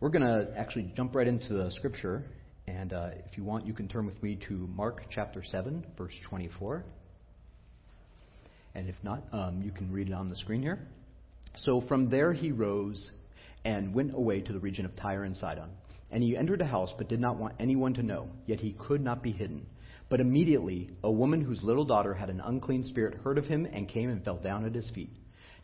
We're going to actually jump right into the scripture. And uh, if you want, you can turn with me to Mark chapter 7, verse 24. And if not, um, you can read it on the screen here. So from there he rose and went away to the region of Tyre and Sidon. And he entered a house, but did not want anyone to know, yet he could not be hidden. But immediately a woman whose little daughter had an unclean spirit heard of him and came and fell down at his feet.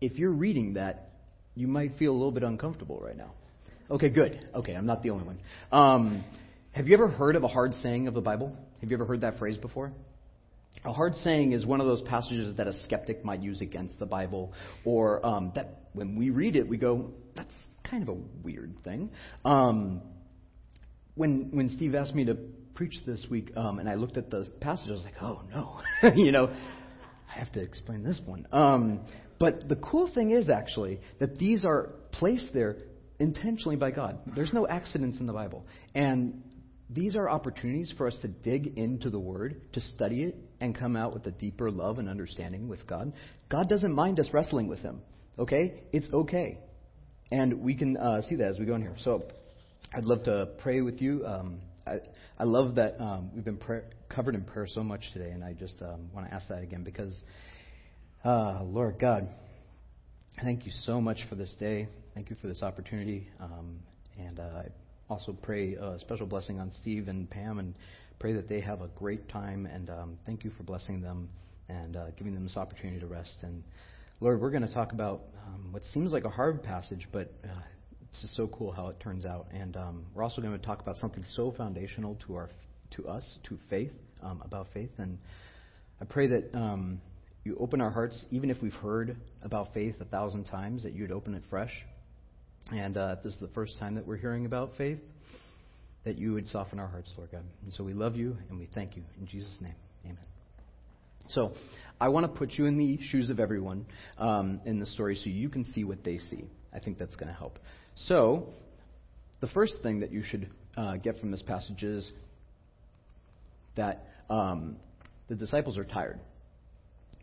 if you're reading that, you might feel a little bit uncomfortable right now. Okay, good. Okay, I'm not the only one. Um, have you ever heard of a hard saying of the Bible? Have you ever heard that phrase before? A hard saying is one of those passages that a skeptic might use against the Bible, or um, that when we read it, we go, that's kind of a weird thing. Um, when, when Steve asked me to preach this week, um, and I looked at the passage, I was like, oh no, you know, I have to explain this one. Um, but the cool thing is actually that these are placed there intentionally by God. There's no accidents in the Bible. And these are opportunities for us to dig into the Word, to study it, and come out with a deeper love and understanding with God. God doesn't mind us wrestling with Him. Okay? It's okay. And we can uh, see that as we go in here. So I'd love to pray with you. Um, I, I love that um, we've been covered in prayer so much today, and I just um, want to ask that again because uh, Lord God, thank you so much for this day. Thank you for this opportunity. Um, and uh, I also pray a special blessing on Steve and Pam and pray that they have a great time. And um, thank you for blessing them and uh, giving them this opportunity to rest. And Lord, we're going to talk about um, what seems like a hard passage, but uh, it's just so cool how it turns out. And um, we're also going to talk about something so foundational to our to us, to faith, um, about faith. And I pray that um, you open our hearts, even if we've heard about faith a thousand times, that you'd open it fresh. And uh, if this is the first time that we're hearing about faith, that you would soften our hearts, Lord God. And so we love you and we thank you. In Jesus' name, amen. So I want to put you in the shoes of everyone um, in the story so you can see what they see. I think that's going to help. So the first thing that you should uh, get from this passage is that um, the disciples are tired.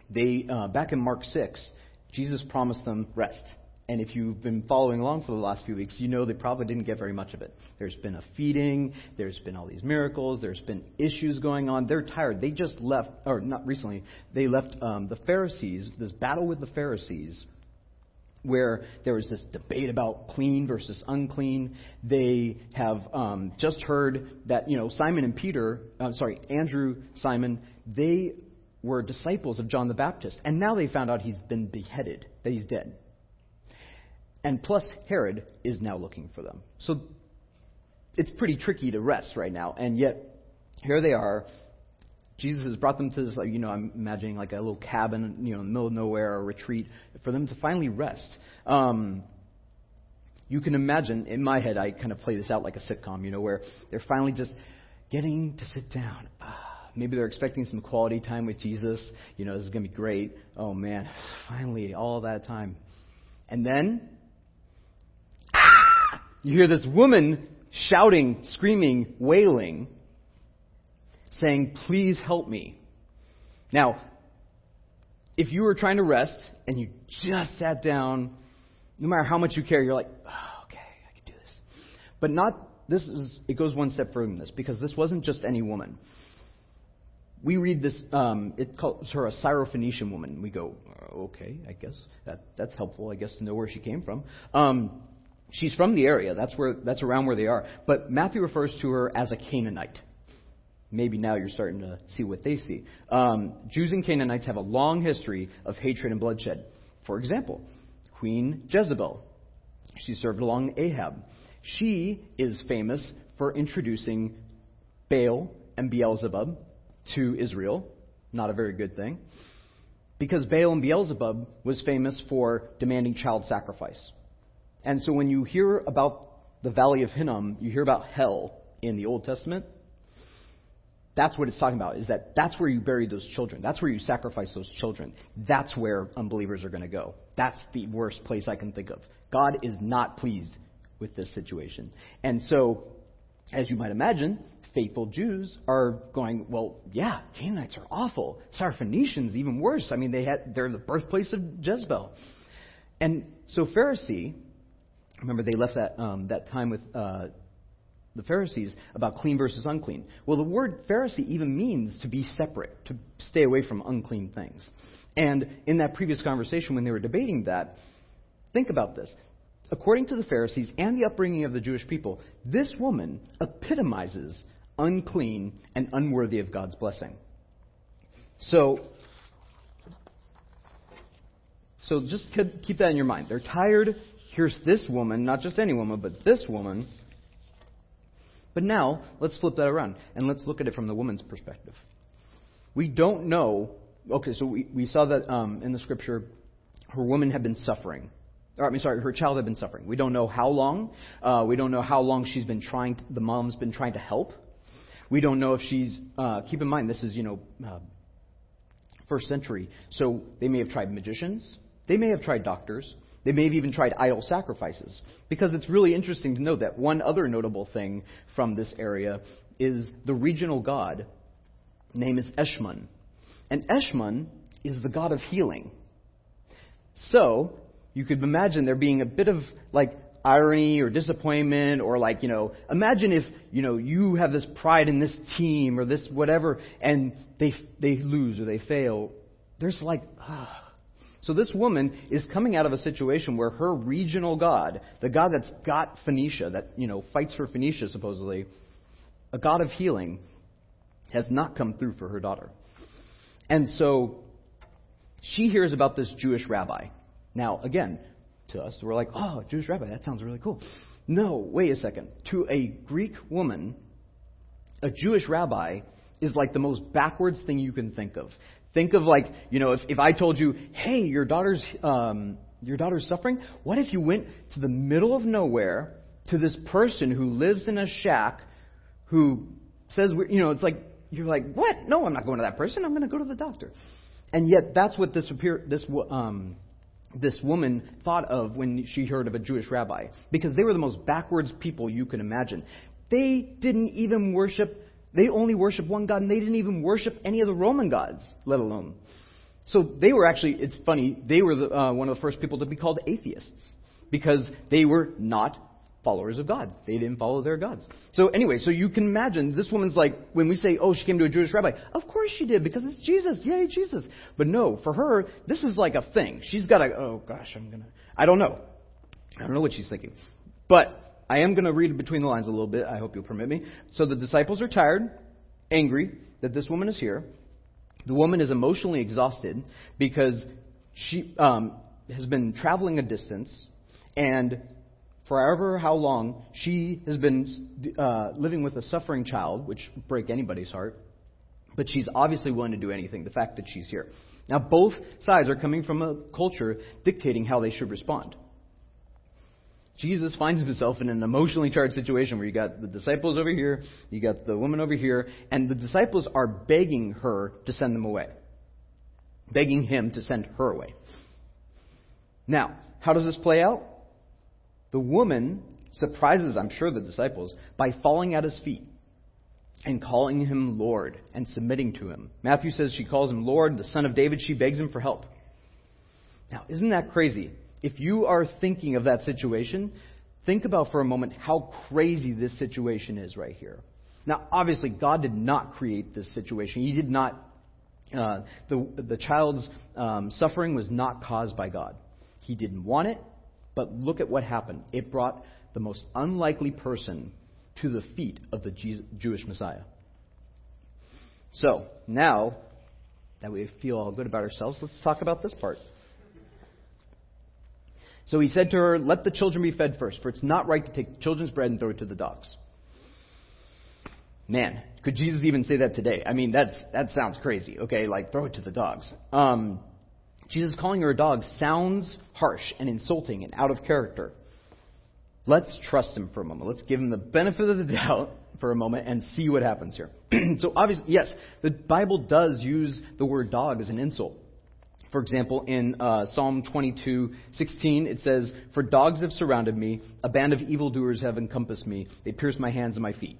They uh, back in Mark six, Jesus promised them rest. And if you've been following along for the last few weeks, you know they probably didn't get very much of it. There's been a feeding, there's been all these miracles, there's been issues going on. They're tired. They just left, or not recently, they left um, the Pharisees, this battle with the Pharisees, where there was this debate about clean versus unclean. They have um, just heard that, you know, Simon and Peter, sorry, Andrew, Simon, they were disciples of John the Baptist. And now they found out he's been beheaded, that he's dead. And plus, Herod is now looking for them. So it's pretty tricky to rest right now. And yet, here they are. Jesus has brought them to this, you know, I'm imagining like a little cabin, you know, in the middle of nowhere, a retreat, for them to finally rest. Um, you can imagine, in my head, I kind of play this out like a sitcom, you know, where they're finally just getting to sit down. Ah Maybe they're expecting some quality time with Jesus. You know, this is going to be great. Oh, man, finally, all that time. And then, ah, you hear this woman shouting, screaming, wailing, saying, Please help me. Now, if you were trying to rest and you just sat down, no matter how much you care, you're like, oh, okay, I can do this. But not, this is, it goes one step further than this because this wasn't just any woman we read this, um, it calls her a Syrophoenician woman. We go, uh, okay, I guess that that's helpful. I guess to know where she came from. Um, she's from the area. That's where that's around where they are. But Matthew refers to her as a Canaanite. Maybe now you're starting to see what they see. Um, Jews and Canaanites have a long history of hatred and bloodshed. For example, Queen Jezebel. She served along Ahab. She is famous for introducing Baal and Beelzebub to Israel. Not a very good thing. Because Baal and Beelzebub was famous for demanding child sacrifice. And so when you hear about the Valley of Hinnom, you hear about hell in the Old Testament. That's what it's talking about, is that that's where you bury those children. That's where you sacrifice those children. That's where unbelievers are going to go. That's the worst place I can think of. God is not pleased with this situation. And so, as you might imagine, faithful Jews are going, well, yeah, Canaanites are awful. Syrophoenicians, even worse. I mean, they had, they're the birthplace of Jezebel. And so Pharisee, remember they left that, um, that time with uh, the Pharisees about clean versus unclean. Well, the word Pharisee even means to be separate, to stay away from unclean things. And in that previous conversation, when they were debating that, think about this. According to the Pharisees and the upbringing of the Jewish people, this woman epitomizes unclean and unworthy of God's blessing. So, so just keep that in your mind. They're tired. Here's this woman, not just any woman, but this woman but now, let's flip that around and let's look at it from the woman's perspective. We don't know. Okay, so we, we saw that um, in the scripture, her woman had been suffering. Or, I mean, sorry, her child had been suffering. We don't know how long. Uh, we don't know how long she's been trying. To, the mom's been trying to help. We don't know if she's. Uh, keep in mind, this is you know, uh, first century, so they may have tried magicians. They may have tried doctors. They may have even tried idol sacrifices. Because it's really interesting to note that one other notable thing from this area is the regional god name is Eshmun. And Eshmun is the god of healing. So, you could imagine there being a bit of like irony or disappointment or like, you know, imagine if, you know, you have this pride in this team or this whatever and they they lose or they fail. There's like, ah, so this woman is coming out of a situation where her regional god, the god that's got Phoenicia, that you know fights for Phoenicia supposedly, a god of healing, has not come through for her daughter. And so she hears about this Jewish rabbi. Now, again, to us, we're like, oh, Jewish rabbi, that sounds really cool. No, wait a second. To a Greek woman, a Jewish rabbi is like the most backwards thing you can think of. Think of like, you know, if, if I told you, hey, your daughter's, um, your daughter's suffering, what if you went to the middle of nowhere to this person who lives in a shack who says, you know, it's like, you're like, what? No, I'm not going to that person. I'm going to go to the doctor. And yet, that's what this, appear this, um, this woman thought of when she heard of a Jewish rabbi. Because they were the most backwards people you can imagine. They didn't even worship they only worship one God, and they didn't even worship any of the Roman gods, let alone. So they were actually, it's funny, they were the, uh, one of the first people to be called atheists because they were not followers of God. They didn't follow their gods. So anyway, so you can imagine this woman's like, when we say, oh, she came to a Jewish rabbi, of course she did because it's Jesus. Yay, Jesus. But no, for her, this is like a thing. She's got a, oh gosh, I'm going to, I don't know. I don't know what she's thinking. But I am going to read between the lines a little bit. I hope you'll permit me. So the disciples are tired, angry that this woman is here. The woman is emotionally exhausted because she um, has been traveling a distance, and forever how long she has been uh, living with a suffering child, which break anybody's heart. But she's obviously willing to do anything. The fact that she's here. Now both sides are coming from a culture dictating how they should respond. Jesus finds himself in an emotionally charged situation where you got the disciples over here, you got the woman over here, and the disciples are begging her to send them away. Begging him to send her away. Now, how does this play out? The woman surprises, I'm sure, the disciples by falling at his feet and calling him Lord and submitting to him. Matthew says she calls him Lord, the son of David. She begs him for help. Now, isn't that crazy? if you are thinking of that situation, think about for a moment how crazy this situation is right here. Now, obviously, God did not create this situation. He did not. Uh, the the child's um, suffering was not caused by God. He didn't want it, but look at what happened. It brought the most unlikely person to the feet of the Jewish Messiah. So now that we feel all good about ourselves, let's talk about this part. So he said to her, Let the children be fed first, for it's not right to take children's bread and throw it to the dogs. Man, could Jesus even say that today? I mean, that's, that sounds crazy, okay? Like, throw it to the dogs. Um, Jesus calling her a dog sounds harsh and insulting and out of character. let's trust him for a moment. Let's give him the benefit of the doubt for a moment and see what happens here. so obviously, yes, the Bible does use the word dog as an insult. For example, in uh, Psalm 22:16, it says, "For dogs have surrounded me; a band of evildoers have encompassed me. They pierce my hands and my feet."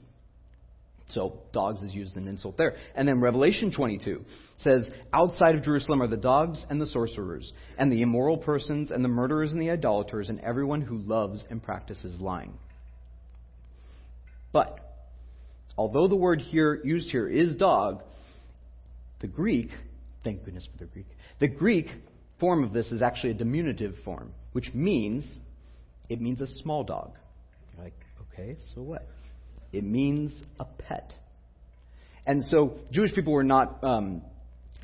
So dogs is used as an insult there. And then Revelation 22 says, Outside of Jerusalem are the dogs and the sorcerers, and the immoral persons, and the murderers and the idolaters, and everyone who loves and practices lying. But, although the word here used here is dog, the Greek, thank goodness for the Greek, the Greek form of this is actually a diminutive form, which means it means a small dog. You're like, okay, so what? It means a pet. And so Jewish people were not um,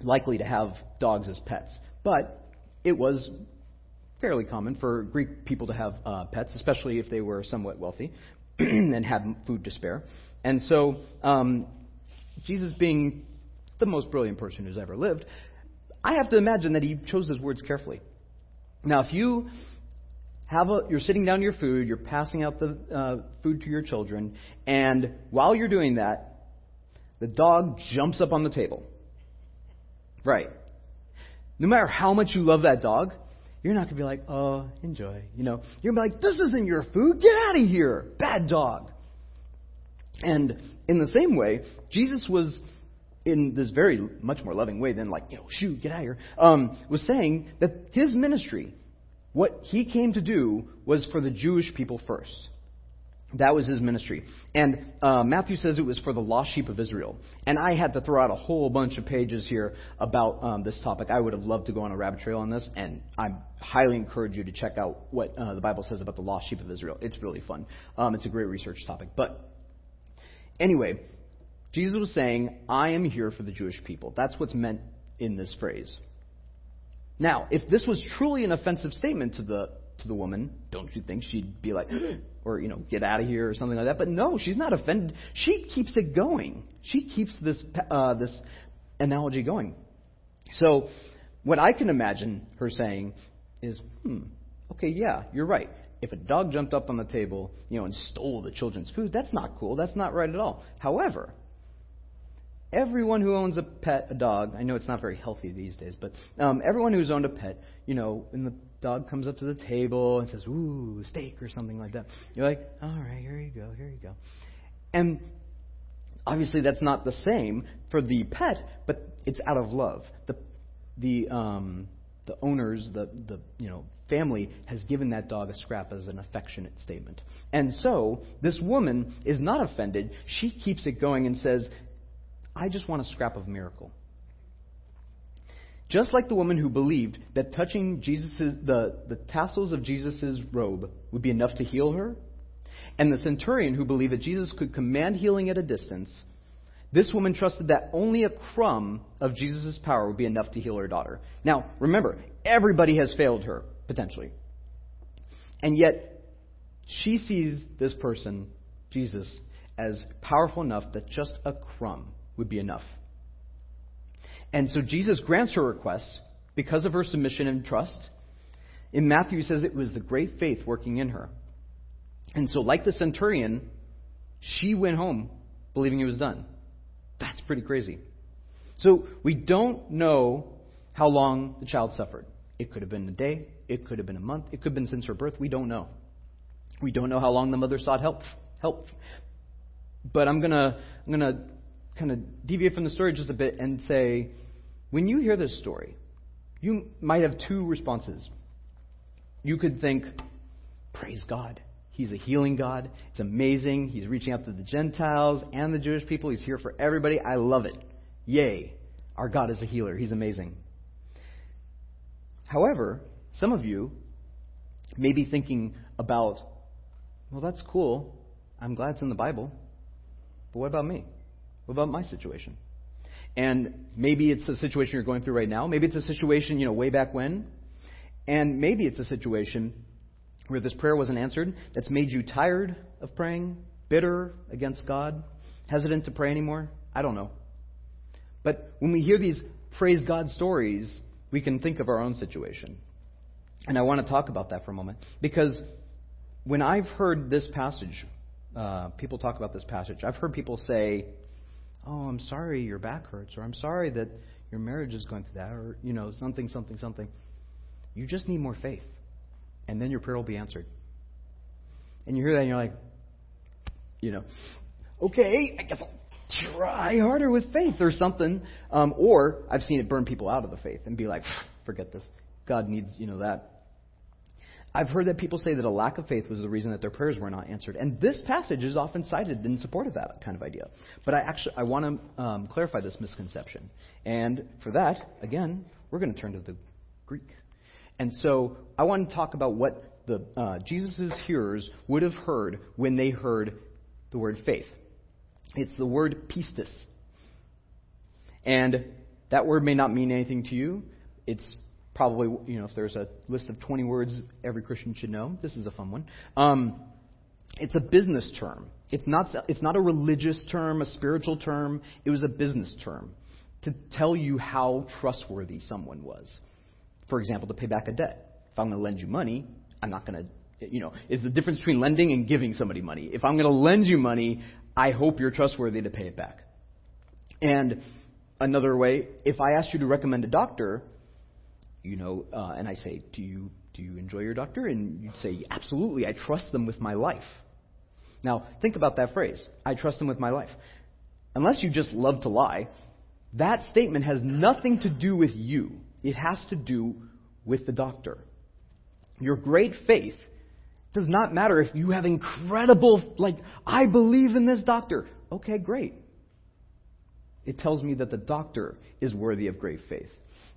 likely to have dogs as pets, but it was fairly common for Greek people to have uh, pets, especially if they were somewhat wealthy and had food to spare. And so um, Jesus, being the most brilliant person who's ever lived, I have to imagine that he chose his words carefully. Now, if you have a, you're sitting down to your food, you're passing out the uh, food to your children, and while you're doing that, the dog jumps up on the table. Right. No matter how much you love that dog, you're not going to be like, oh, enjoy. You know, you're going to be like, this isn't your food. Get out of here. Bad dog. And in the same way, Jesus was in this very much more loving way than like, you know, shoo, get out of here, um, was saying that his ministry, what he came to do was for the Jewish people first. That was his ministry. And uh, Matthew says it was for the lost sheep of Israel. And I had to throw out a whole bunch of pages here about um, this topic. I would have loved to go on a rabbit trail on this, and I highly encourage you to check out what uh, the Bible says about the lost sheep of Israel. It's really fun. Um, it's a great research topic. But anyway, Jesus was saying, I am here for the Jewish people. That's what's meant in this phrase. Now, if this was truly an offensive statement to the to the woman, don't you think she'd be like, or you know, get out of here or something like that? But no, she's not offended. She keeps it going. She keeps this uh, this analogy going. So, what I can imagine her saying is, hmm, okay, yeah, you're right. If a dog jumped up on the table, you know, and stole the children's food, that's not cool. That's not right at all. However, everyone who owns a pet, a dog, I know it's not very healthy these days, but um, everyone who's owned a pet, you know, when the dog comes up to the table and says, ooh, steak or something like that, you're like, all right, here you go, here you go. And obviously that's not the same for the pet, but it's out of love. The, the, um, the owners, the, the, you know, family has given that dog a scrap as an affectionate statement. And so, this woman is not offended. She keeps it going and says, I just want a scrap of miracle. Just like the woman who believed that touching Jesus's, the, the tassels of Jesus' robe would be enough to heal her, and the centurion who believed that Jesus could command healing at a distance, this woman trusted that only a crumb of Jesus' power would be enough to heal her daughter. Now, remember, everybody has failed her, potentially. And yet, she sees this person, Jesus, as powerful enough that just a crumb would be enough. And so Jesus grants her request because of her submission and trust. In Matthew, he says it was the great faith working in her. And so, like the centurion, she went home believing it was done. That's pretty crazy. So, we don't know how long the child suffered. It could have been a day, it could have been a month, it could have been since her birth. We don't know. We don't know how long the mother sought help. Help. But I'm gonna I'm gonna kind of deviate from the story just a bit and say, when you hear this story, you might have two responses. You could think, praise God. He's a healing God. It's amazing. He's reaching out to the Gentiles and the Jewish people. He's here for everybody. I love it. Yay. Our God is a healer. He's amazing. However, some of you may be thinking about, well, that's cool. I'm glad it's in the Bible. But what about me? What about my situation? And maybe it's a situation you're going through right now. Maybe it's a situation, you know, way back when. And maybe it's a situation where this prayer wasn't answered that's made you tired of praying, bitter against God, hesitant to pray anymore. I don't know. But when we hear these praise God stories, we can think of our own situation. And I want to talk about that for a moment. Because when I've heard this passage, uh, people talk about this passage, I've heard people say, Oh, I'm sorry your back hurts, or I'm sorry that your marriage is going through that, or, you know, something, something, something. You just need more faith, and then your prayer will be answered. And you hear that, and you're like, you know, okay, I guess I'll try harder with faith or something. Um, or I've seen it burn people out of the faith and be like, forget this. God needs, you know, that. I've heard that people say that a lack of faith was the reason that their prayers were not answered, and this passage is often cited in support of that kind of idea. But I actually I want to um, clarify this misconception, and for that, again, we're going to turn to the Greek. And so I want to talk about what the uh, Jesus' hearers would have heard when they heard the word faith. It's the word pistis, and that word may not mean anything to you. It's probably, you know, if there's a list of 20 words every Christian should know, this is a fun one. Um, it's a business term. It's not, it's not a religious term, a spiritual term. It was a business term to tell you how trustworthy someone was. For example, to pay back a debt. If I'm going to lend you money, I'm not going to, you know, it's the difference between lending and giving somebody money. If I'm going to lend you money, I hope you're trustworthy to pay it back. And another way, if I ask you to recommend a doctor, you know, uh, and I say, do you do you enjoy your doctor? And you'd say, absolutely, I trust them with my life. Now, think about that phrase. I trust them with my life. Unless you just love to lie, that statement has nothing to do with you. It has to do with the doctor. Your great faith does not matter if you have incredible, like, I believe in this doctor. Okay, great. It tells me that the doctor is worthy of great faith.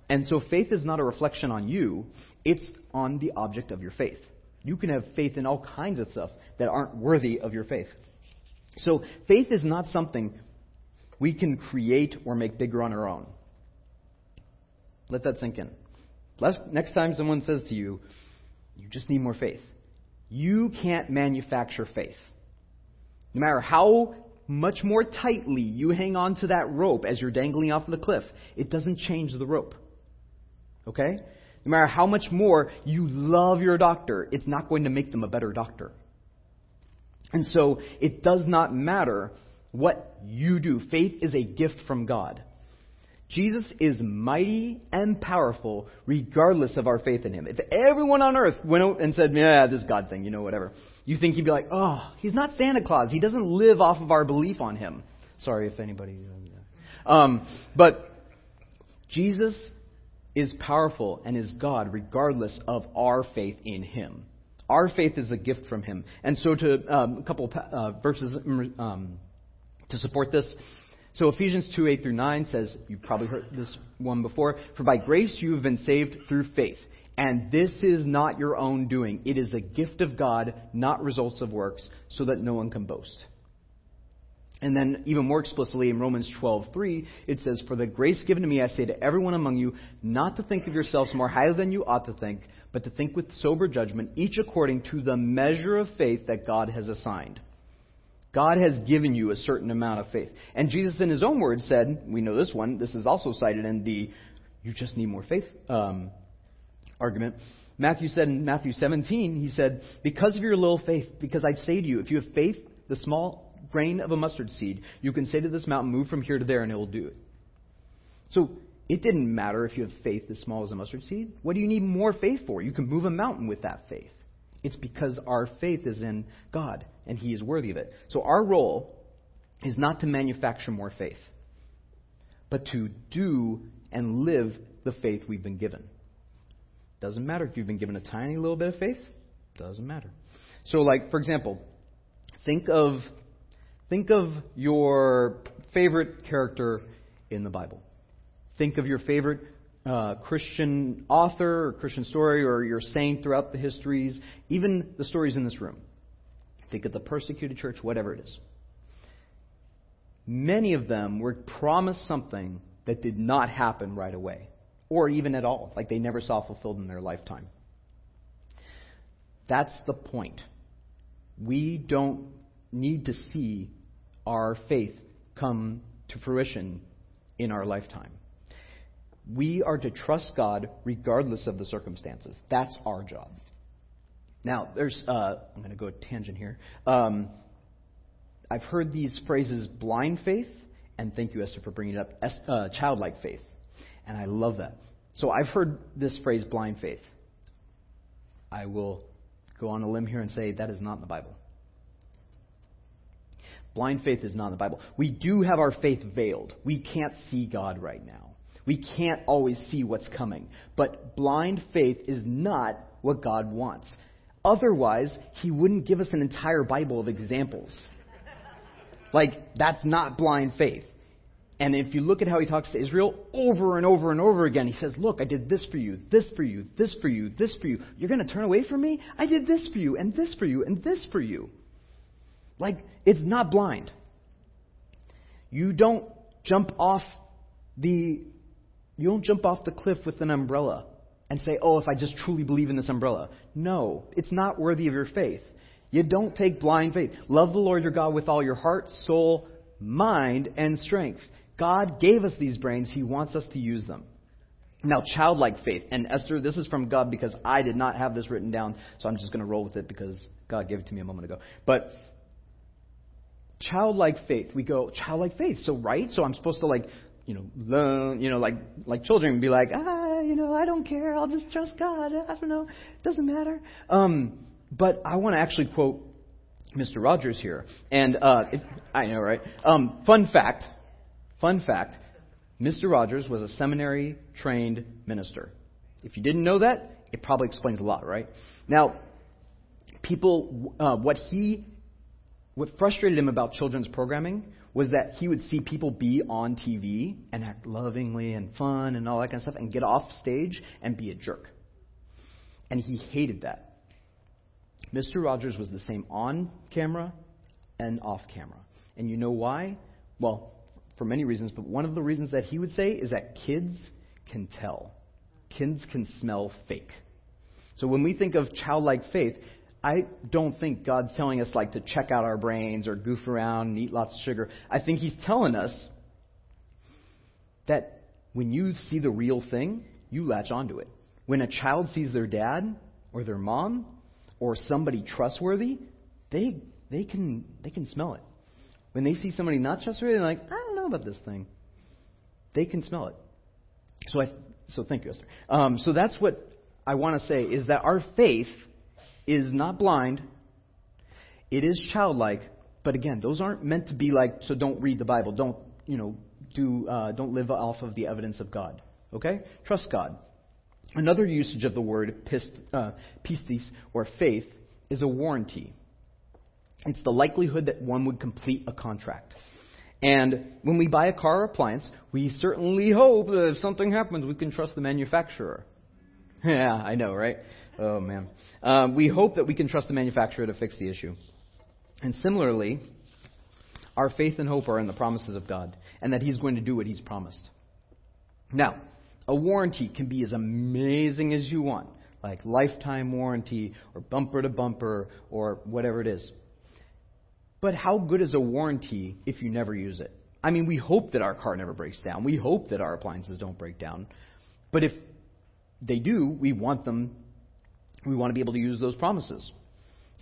And so faith is not a reflection on you, it's on the object of your faith. You can have faith in all kinds of stuff that aren't worthy of your faith. So faith is not something we can create or make bigger on our own. Let that sink in. Next time someone says to you, you just need more faith. You can't manufacture faith. No matter how much more tightly you hang on to that rope as you're dangling off the cliff, it doesn't change the rope. Okay? No matter how much more you love your doctor, it's not going to make them a better doctor. And so it does not matter what you do. Faith is a gift from God. Jesus is mighty and powerful regardless of our faith in him. If everyone on earth went out and said, yeah, this God thing, you know, whatever, you think he'd be like, oh, he's not Santa Claus. He doesn't live off of our belief on him. Sorry if anybody. Um, but Jesus is powerful and is God regardless of our faith in Him. Our faith is a gift from Him. And so, to um, a couple uh, verses um, to support this. So, Ephesians 2 8 through 9 says, you've probably heard this one before, For by grace you have been saved through faith. And this is not your own doing. It is a gift of God, not results of works, so that no one can boast. And then, even more explicitly, in Romans 12:3, it says, "For the grace given to me, I say to everyone among you, not to think of yourselves more highly than you ought to think, but to think with sober judgment, each according to the measure of faith that God has assigned." God has given you a certain amount of faith. And Jesus, in his own words, said, we know this one, this is also cited in the you just need more faith um, argument. Matthew said in Matthew 17, he said, Because of your little faith, because I say to you, if you have faith, the small grain of a mustard seed, you can say to this mountain, Move from here to there, and it will do it. So it didn't matter if you have faith as small as a mustard seed. What do you need more faith for? You can move a mountain with that faith. It's because our faith is in God, and He is worthy of it. So our role is not to manufacture more faith, but to do and live the faith we've been given. Doesn't matter if you've been given a tiny little bit of faith, doesn't matter. So, like, for example, think of Think of your favorite character in the Bible. Think of your favorite uh, Christian author or Christian story or your saint throughout the histories, even the stories in this room. Think of the persecuted church, whatever it is. Many of them were promised something that did not happen right away, or even at all, like they never saw fulfilled in their lifetime. That's the point. We don't need to see our faith come to fruition in our lifetime. We are to trust God regardless of the circumstances. That's our job. Now, there's, uh, I'm going to go a tangent here. Um, I've heard these phrases blind faith, and thank you, Esther, for bringing it up, uh, childlike faith. And I love that. So I've heard this phrase blind faith. I will go on a limb here and say that is not in the Bible. Blind faith is not in the Bible. We do have our faith veiled. We can't see God right now. We can't always see what's coming. But blind faith is not what God wants. Otherwise, He wouldn't give us an entire Bible of examples. Like, that's not blind faith. And if you look at how he talks to Israel over and over and over again, he says, Look, I did this for you, this for you, this for you, this for you. You're going to turn away from me? I did this for you, and this for you, and this for you. Like, it's not blind. You don't jump off the you don't jump off the cliff with an umbrella and say, "Oh, if I just truly believe in this umbrella." No, it's not worthy of your faith. You don't take blind faith. Love the Lord your God with all your heart, soul, mind, and strength. God gave us these brains. He wants us to use them. Now, childlike faith. And Esther, this is from God because I did not have this written down, so I'm just going to roll with it because God gave it to me a moment ago. But childlike faith, we go, childlike faith. So, right? So I'm supposed to, like, you know, learn, you know, like, like children be like, ah, you know, I don't care. I'll just trust God. I don't know. It doesn't matter. Um, but I want to actually quote Mr. Rogers here. And uh, if, I know, right? Um, fun fact Fun fact Mr. Rogers was a seminary trained minister. If you didn't know that, it probably explains a lot, right? Now, people, uh, what he, what frustrated him about children's programming was that he would see people be on TV and act lovingly and fun and all that kind of stuff and get off stage and be a jerk. And he hated that. Mr. Rogers was the same on camera and off camera. And you know why? Well, for many reasons, but one of the reasons that he would say is that kids can tell. Kids can smell fake. So when we think of childlike faith, I don't think God's telling us like to check out our brains or goof around and eat lots of sugar. I think He's telling us that when you see the real thing, you latch onto it. When a child sees their dad or their mom or somebody trustworthy, they they can they can smell it. When they see somebody not trustworthy, they're like, I don't know about this thing. They can smell it. So I, so thank you, Esther. Um, so that's what I want to say is that our faith is not blind. It is childlike, but again, those aren't meant to be like. So don't read the Bible. Don't you know? Do uh, don't live off of the evidence of God. Okay, trust God. Another usage of the word pist, uh, pistis or faith is a warranty. It's the likelihood that one would complete a contract. And when we buy a car or appliance, we certainly hope that if something happens, we can trust the manufacturer. yeah, I know, right? Oh, man. Um, we hope that we can trust the manufacturer to fix the issue. And similarly, our faith and hope are in the promises of God and that He's going to do what He's promised. Now, a warranty can be as amazing as you want, like lifetime warranty or bumper to bumper or whatever it is. But how good is a warranty if you never use it? I mean, we hope that our car never breaks down. We hope that our appliances don't break down. But if they do, we want them, we want to be able to use those promises.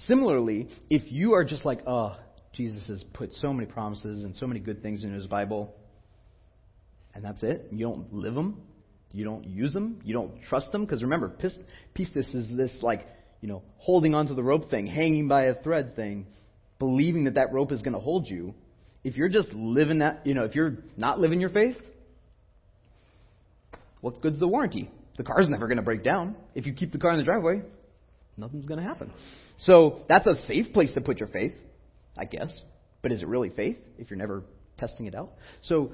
Similarly, if you are just like, oh, Jesus has put so many promises and so many good things in his Bible, and that's it, you don't live them, you don't use them, you don't trust them, because remember, pistis is this like, you know, holding onto the rope thing, hanging by a thread thing believing that that rope is going to hold you, if you're just living that, you know, if you're not living your faith, what good's the warranty? The car's never going to break down. If you keep the car in the driveway, nothing's going to happen. So that's a safe place to put your faith, I guess. But is it really faith if you're never testing it out? So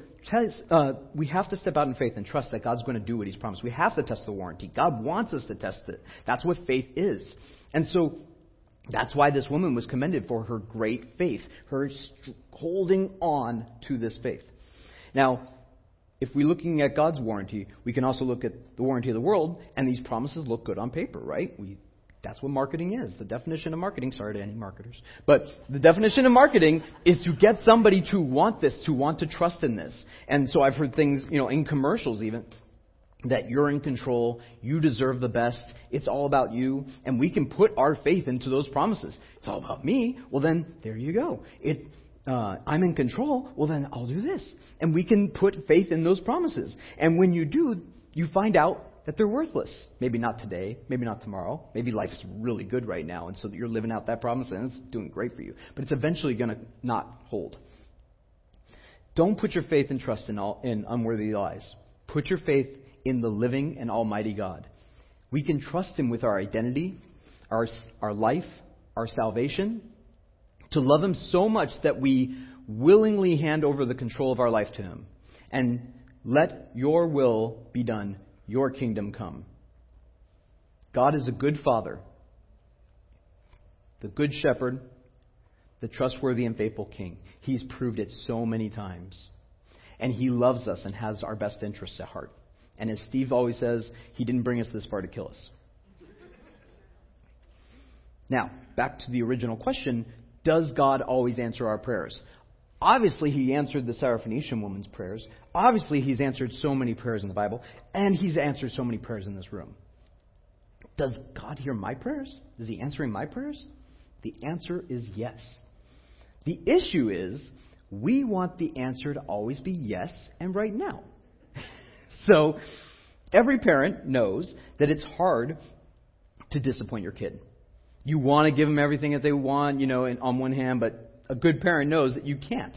uh, we have to step out in faith and trust that God's going to do what He's promised. We have to test the warranty. God wants us to test it. That's what faith is. And so that's why this woman was commended for her great faith, her holding on to this faith. Now, if we're looking at God's warranty, we can also look at the warranty of the world, and these promises look good on paper, right? We, that's what marketing is. The definition of marketing, sorry to any marketers, but the definition of marketing is to get somebody to want this, to want to trust in this. And so I've heard things, you know, in commercials even, that you're in control, you deserve the best, it's all about you, and we can put our faith into those promises. It's all about me. Well, then there you go. It, uh, I'm in control. Well, then I'll do this, and we can put faith in those promises. And when you do, you find out that they're worthless. Maybe not today, maybe not tomorrow. Maybe life's really good right now, and so you're living out that promise, and it's doing great for you. But it's eventually going to not hold. Don't put your faith and trust in, all, in unworthy lies. Put your faith in the living and almighty God. We can trust Him with our identity, our, our life, our salvation, to love Him so much that we willingly hand over the control of our life to Him. And let your will be done, your kingdom come. God is a good Father, the good shepherd, the trustworthy and faithful King. He's proved it so many times. And He loves us and has our best interests at heart. And as Steve always says, He didn't bring us this far to kill us. Now, back to the original question Does God always answer our prayers? Obviously, He answered the Syrophoenician woman's prayers. Obviously, He's answered so many prayers in the Bible. And He's answered so many prayers in this room. Does God hear my prayers? Is He answering my prayers? The answer is yes. The issue is we want the answer to always be yes and right now. so every parent knows that it's hard to disappoint your kid. You want to give them everything that they want, you know, on one hand, but a good parent knows that you can't.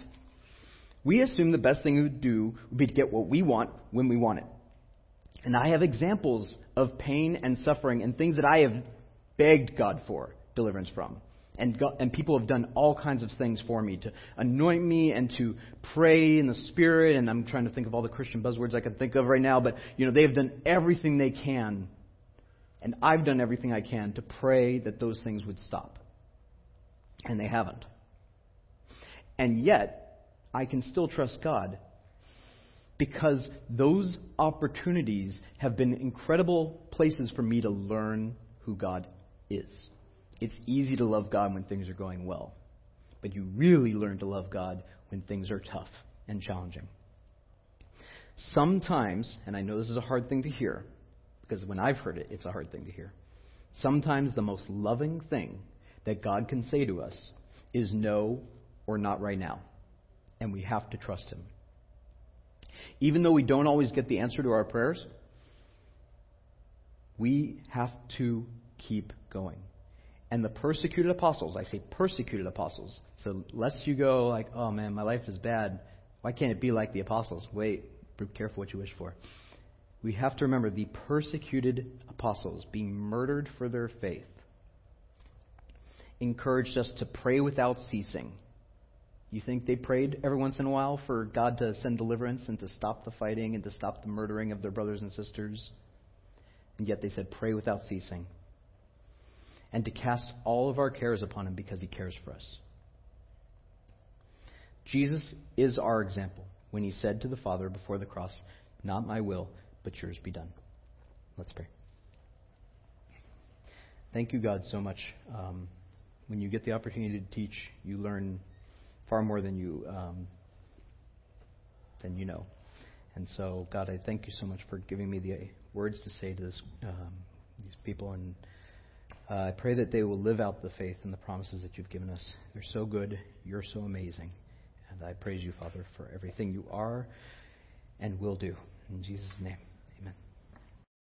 We assume the best thing to do would be to get what we want when we want it. And I have examples of pain and suffering and things that I have begged God for deliverance from. And, God, and people have done all kinds of things for me to anoint me and to pray in the Spirit. And I'm trying to think of all the Christian buzzwords I can think of right now. But, you know, they have done everything they can. And I've done everything I can to pray that those things would stop. And they haven't. And yet, I can still trust God because those opportunities have been incredible places for me to learn who God is. It's easy to love God when things are going well, but you really learn to love God when things are tough and challenging. Sometimes, and I know this is a hard thing to hear, because when I've heard it, it's a hard thing to hear. Sometimes the most loving thing that God can say to us is no or not right now. And we have to trust Him. Even though we don't always get the answer to our prayers, we have to keep going and the persecuted apostles, I say persecuted apostles. So lest you go like, oh man, my life is bad. Why can't it be like the apostles? Wait, be careful what you wish for. We have to remember the persecuted apostles being murdered for their faith encouraged us to pray without ceasing. You think they prayed every once in a while for God to send deliverance and to stop the fighting and to stop the murdering of their brothers and sisters? And yet they said, pray without ceasing and to cast all of our cares upon him because he cares for us. Jesus is our example when he said to the Father before the cross, Not my will, but yours be done. Let's pray. Thank you, God, so much. Um, when you get the opportunity to teach, you learn far more than you um, than you know. And so, God, I thank you so much for giving me the words to say to this, um, these people and. Uh, I pray that they will live out the faith and the promises that you've given us. They're so good. You're so amazing. And I praise you, Father, for everything you are and will do. In Jesus' name.